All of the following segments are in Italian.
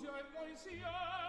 Dios y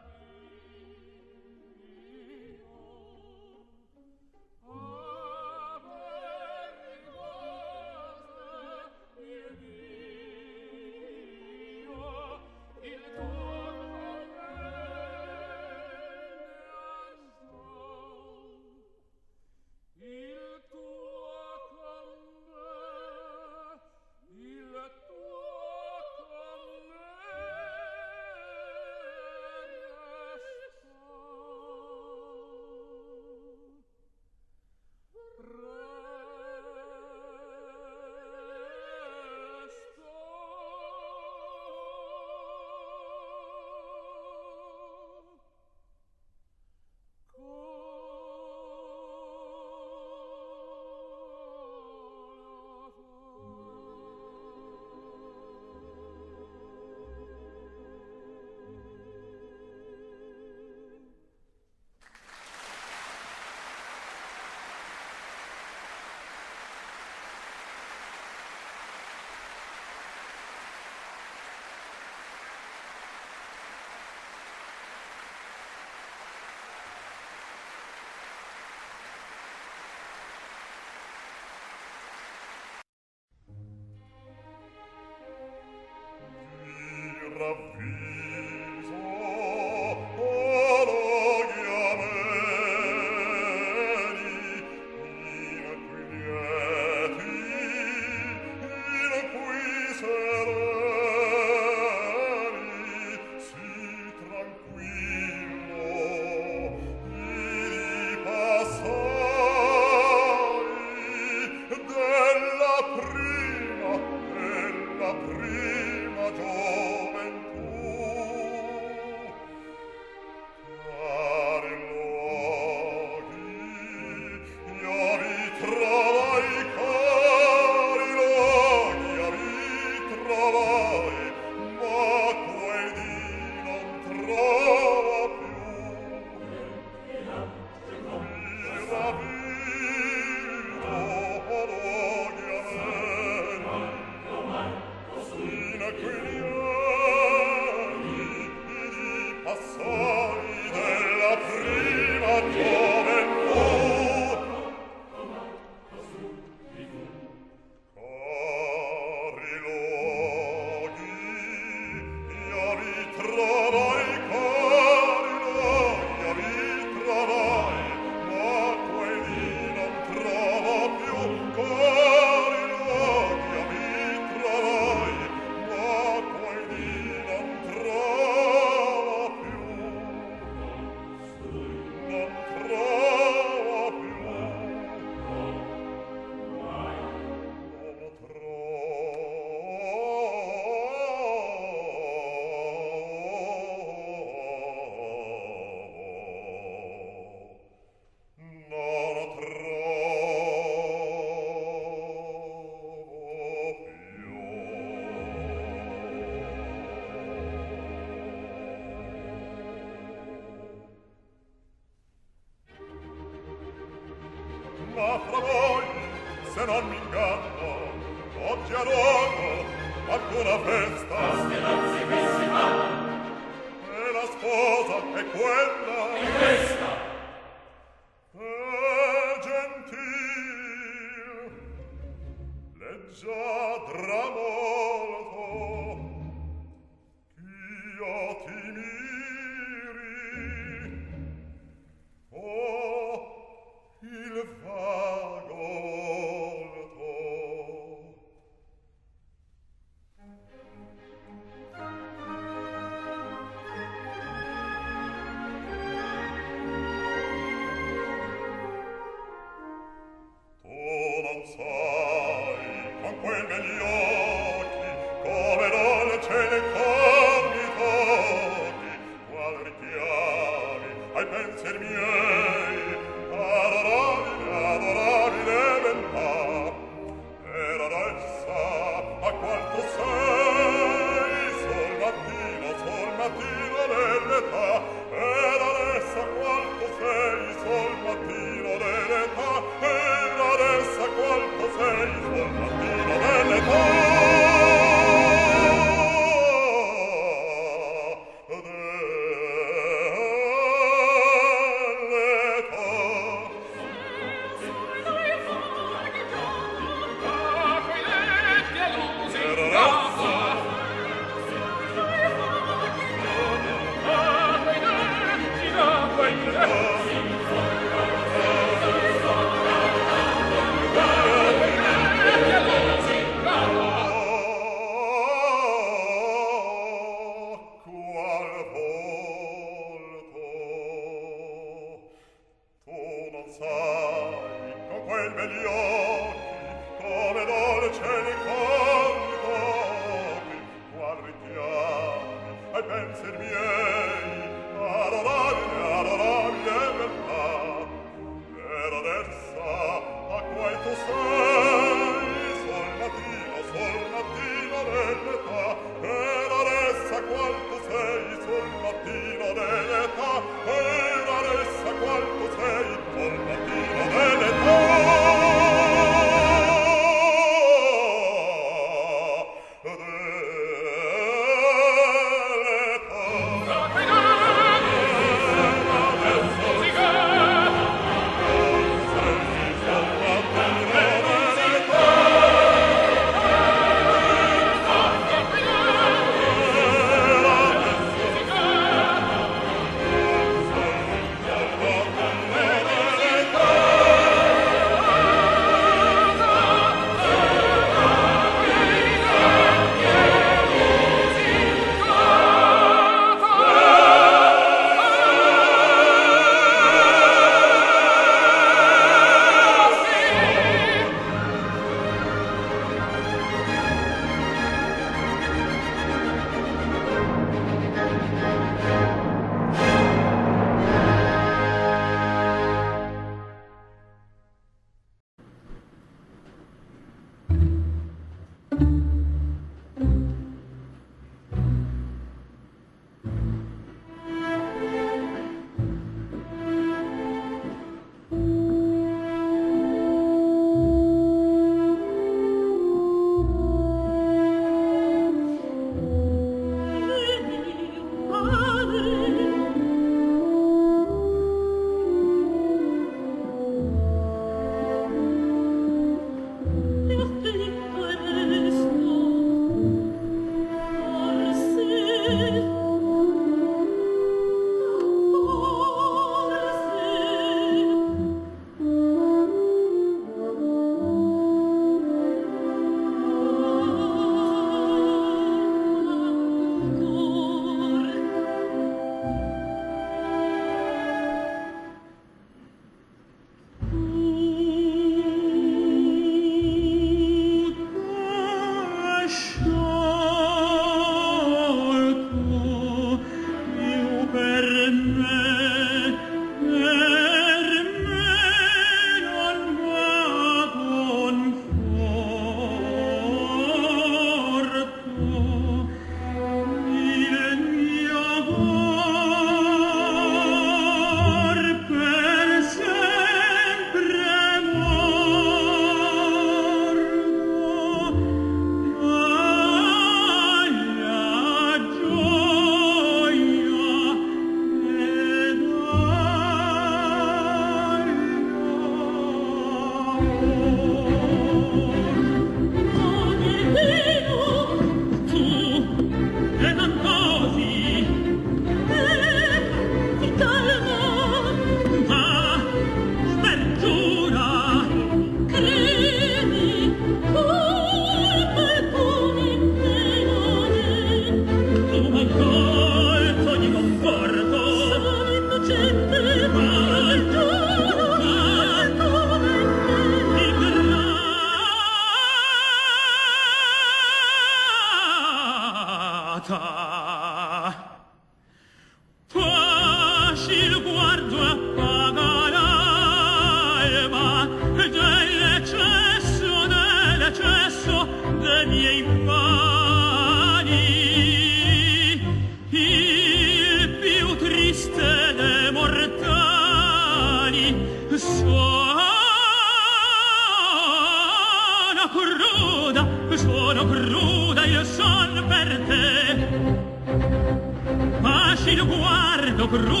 Rock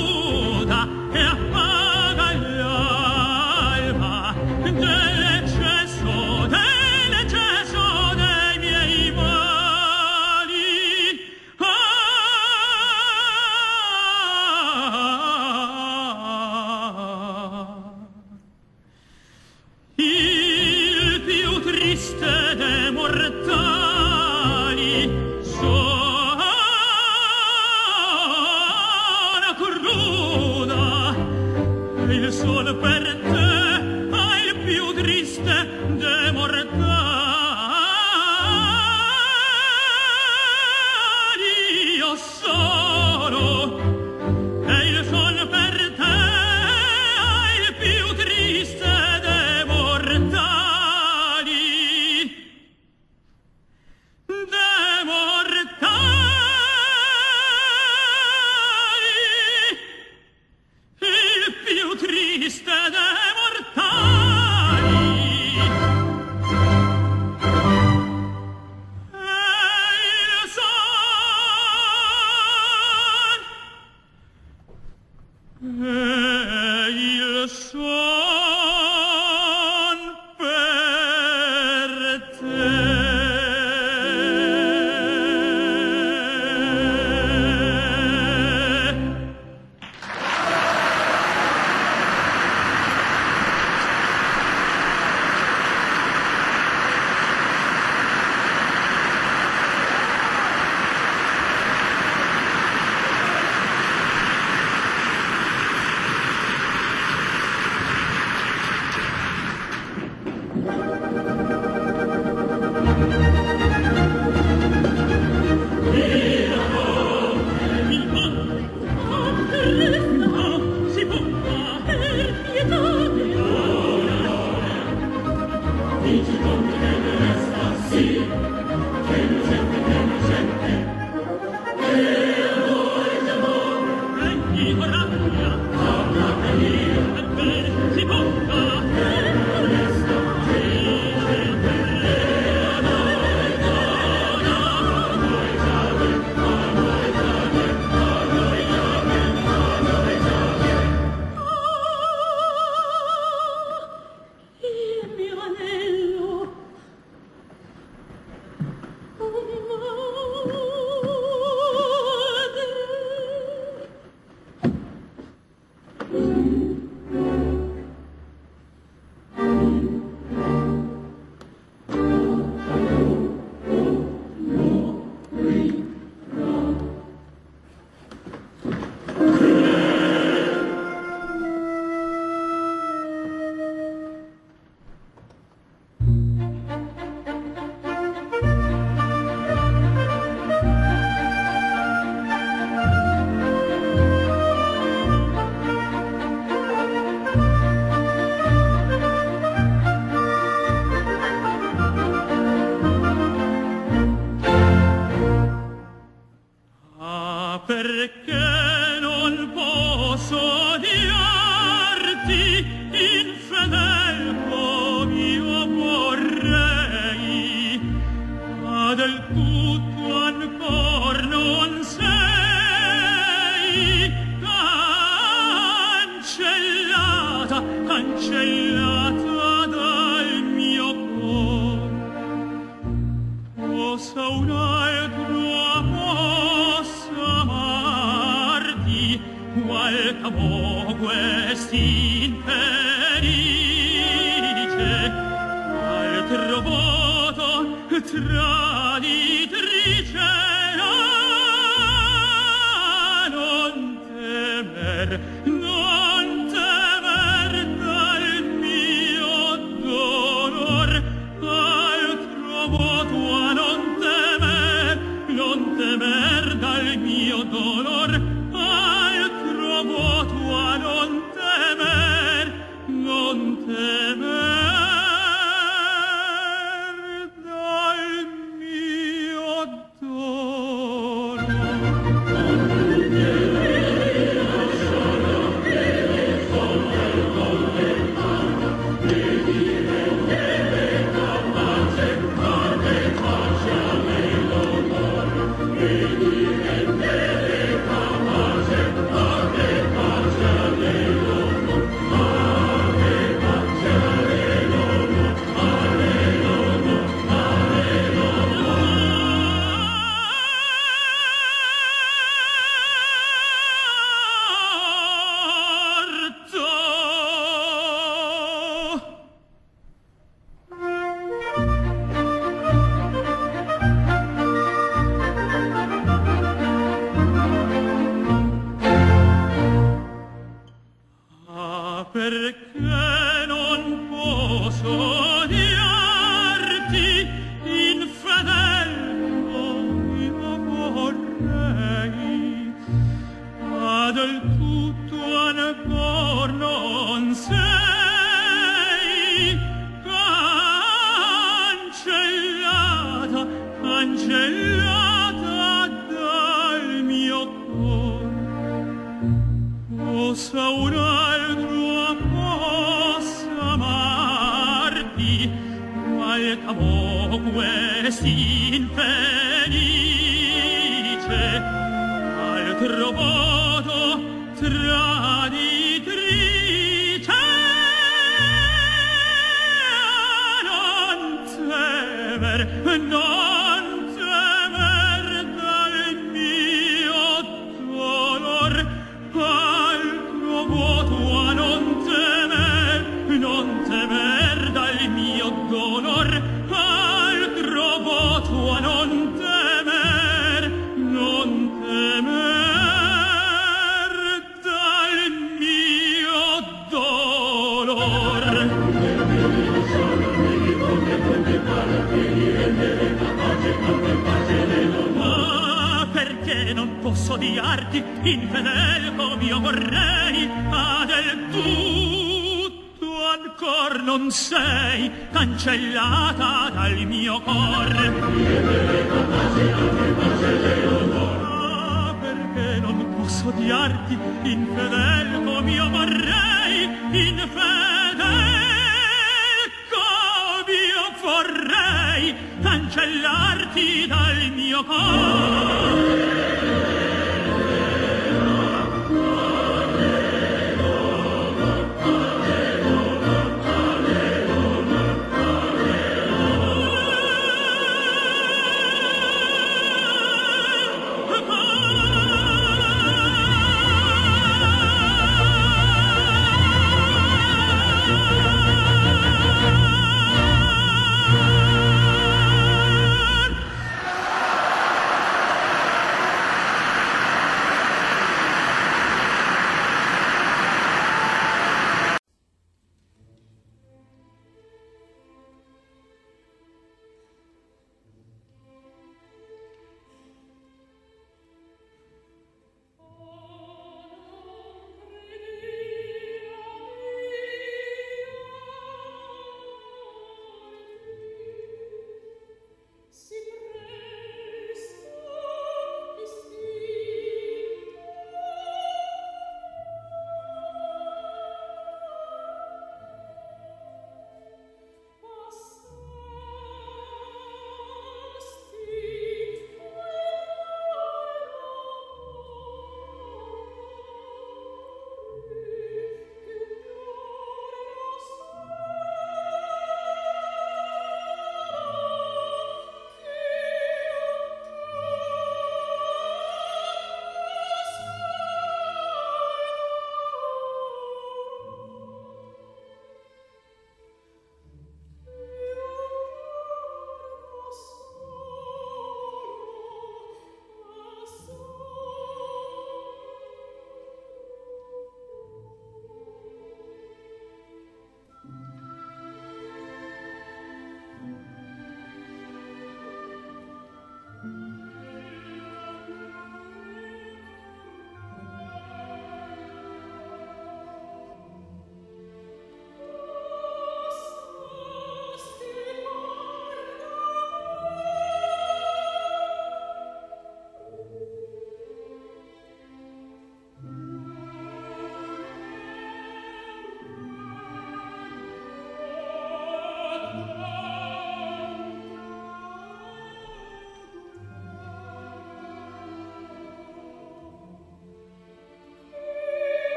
tradite trovato traditrice non temer non scopiarti infedel come io vorrei ma del tutto ancor non sei cancellata dal mio cor. Ah, non posso odiarti infedel come io vorrei infedel come io vorrei cancellarti dal mio cor.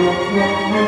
yeah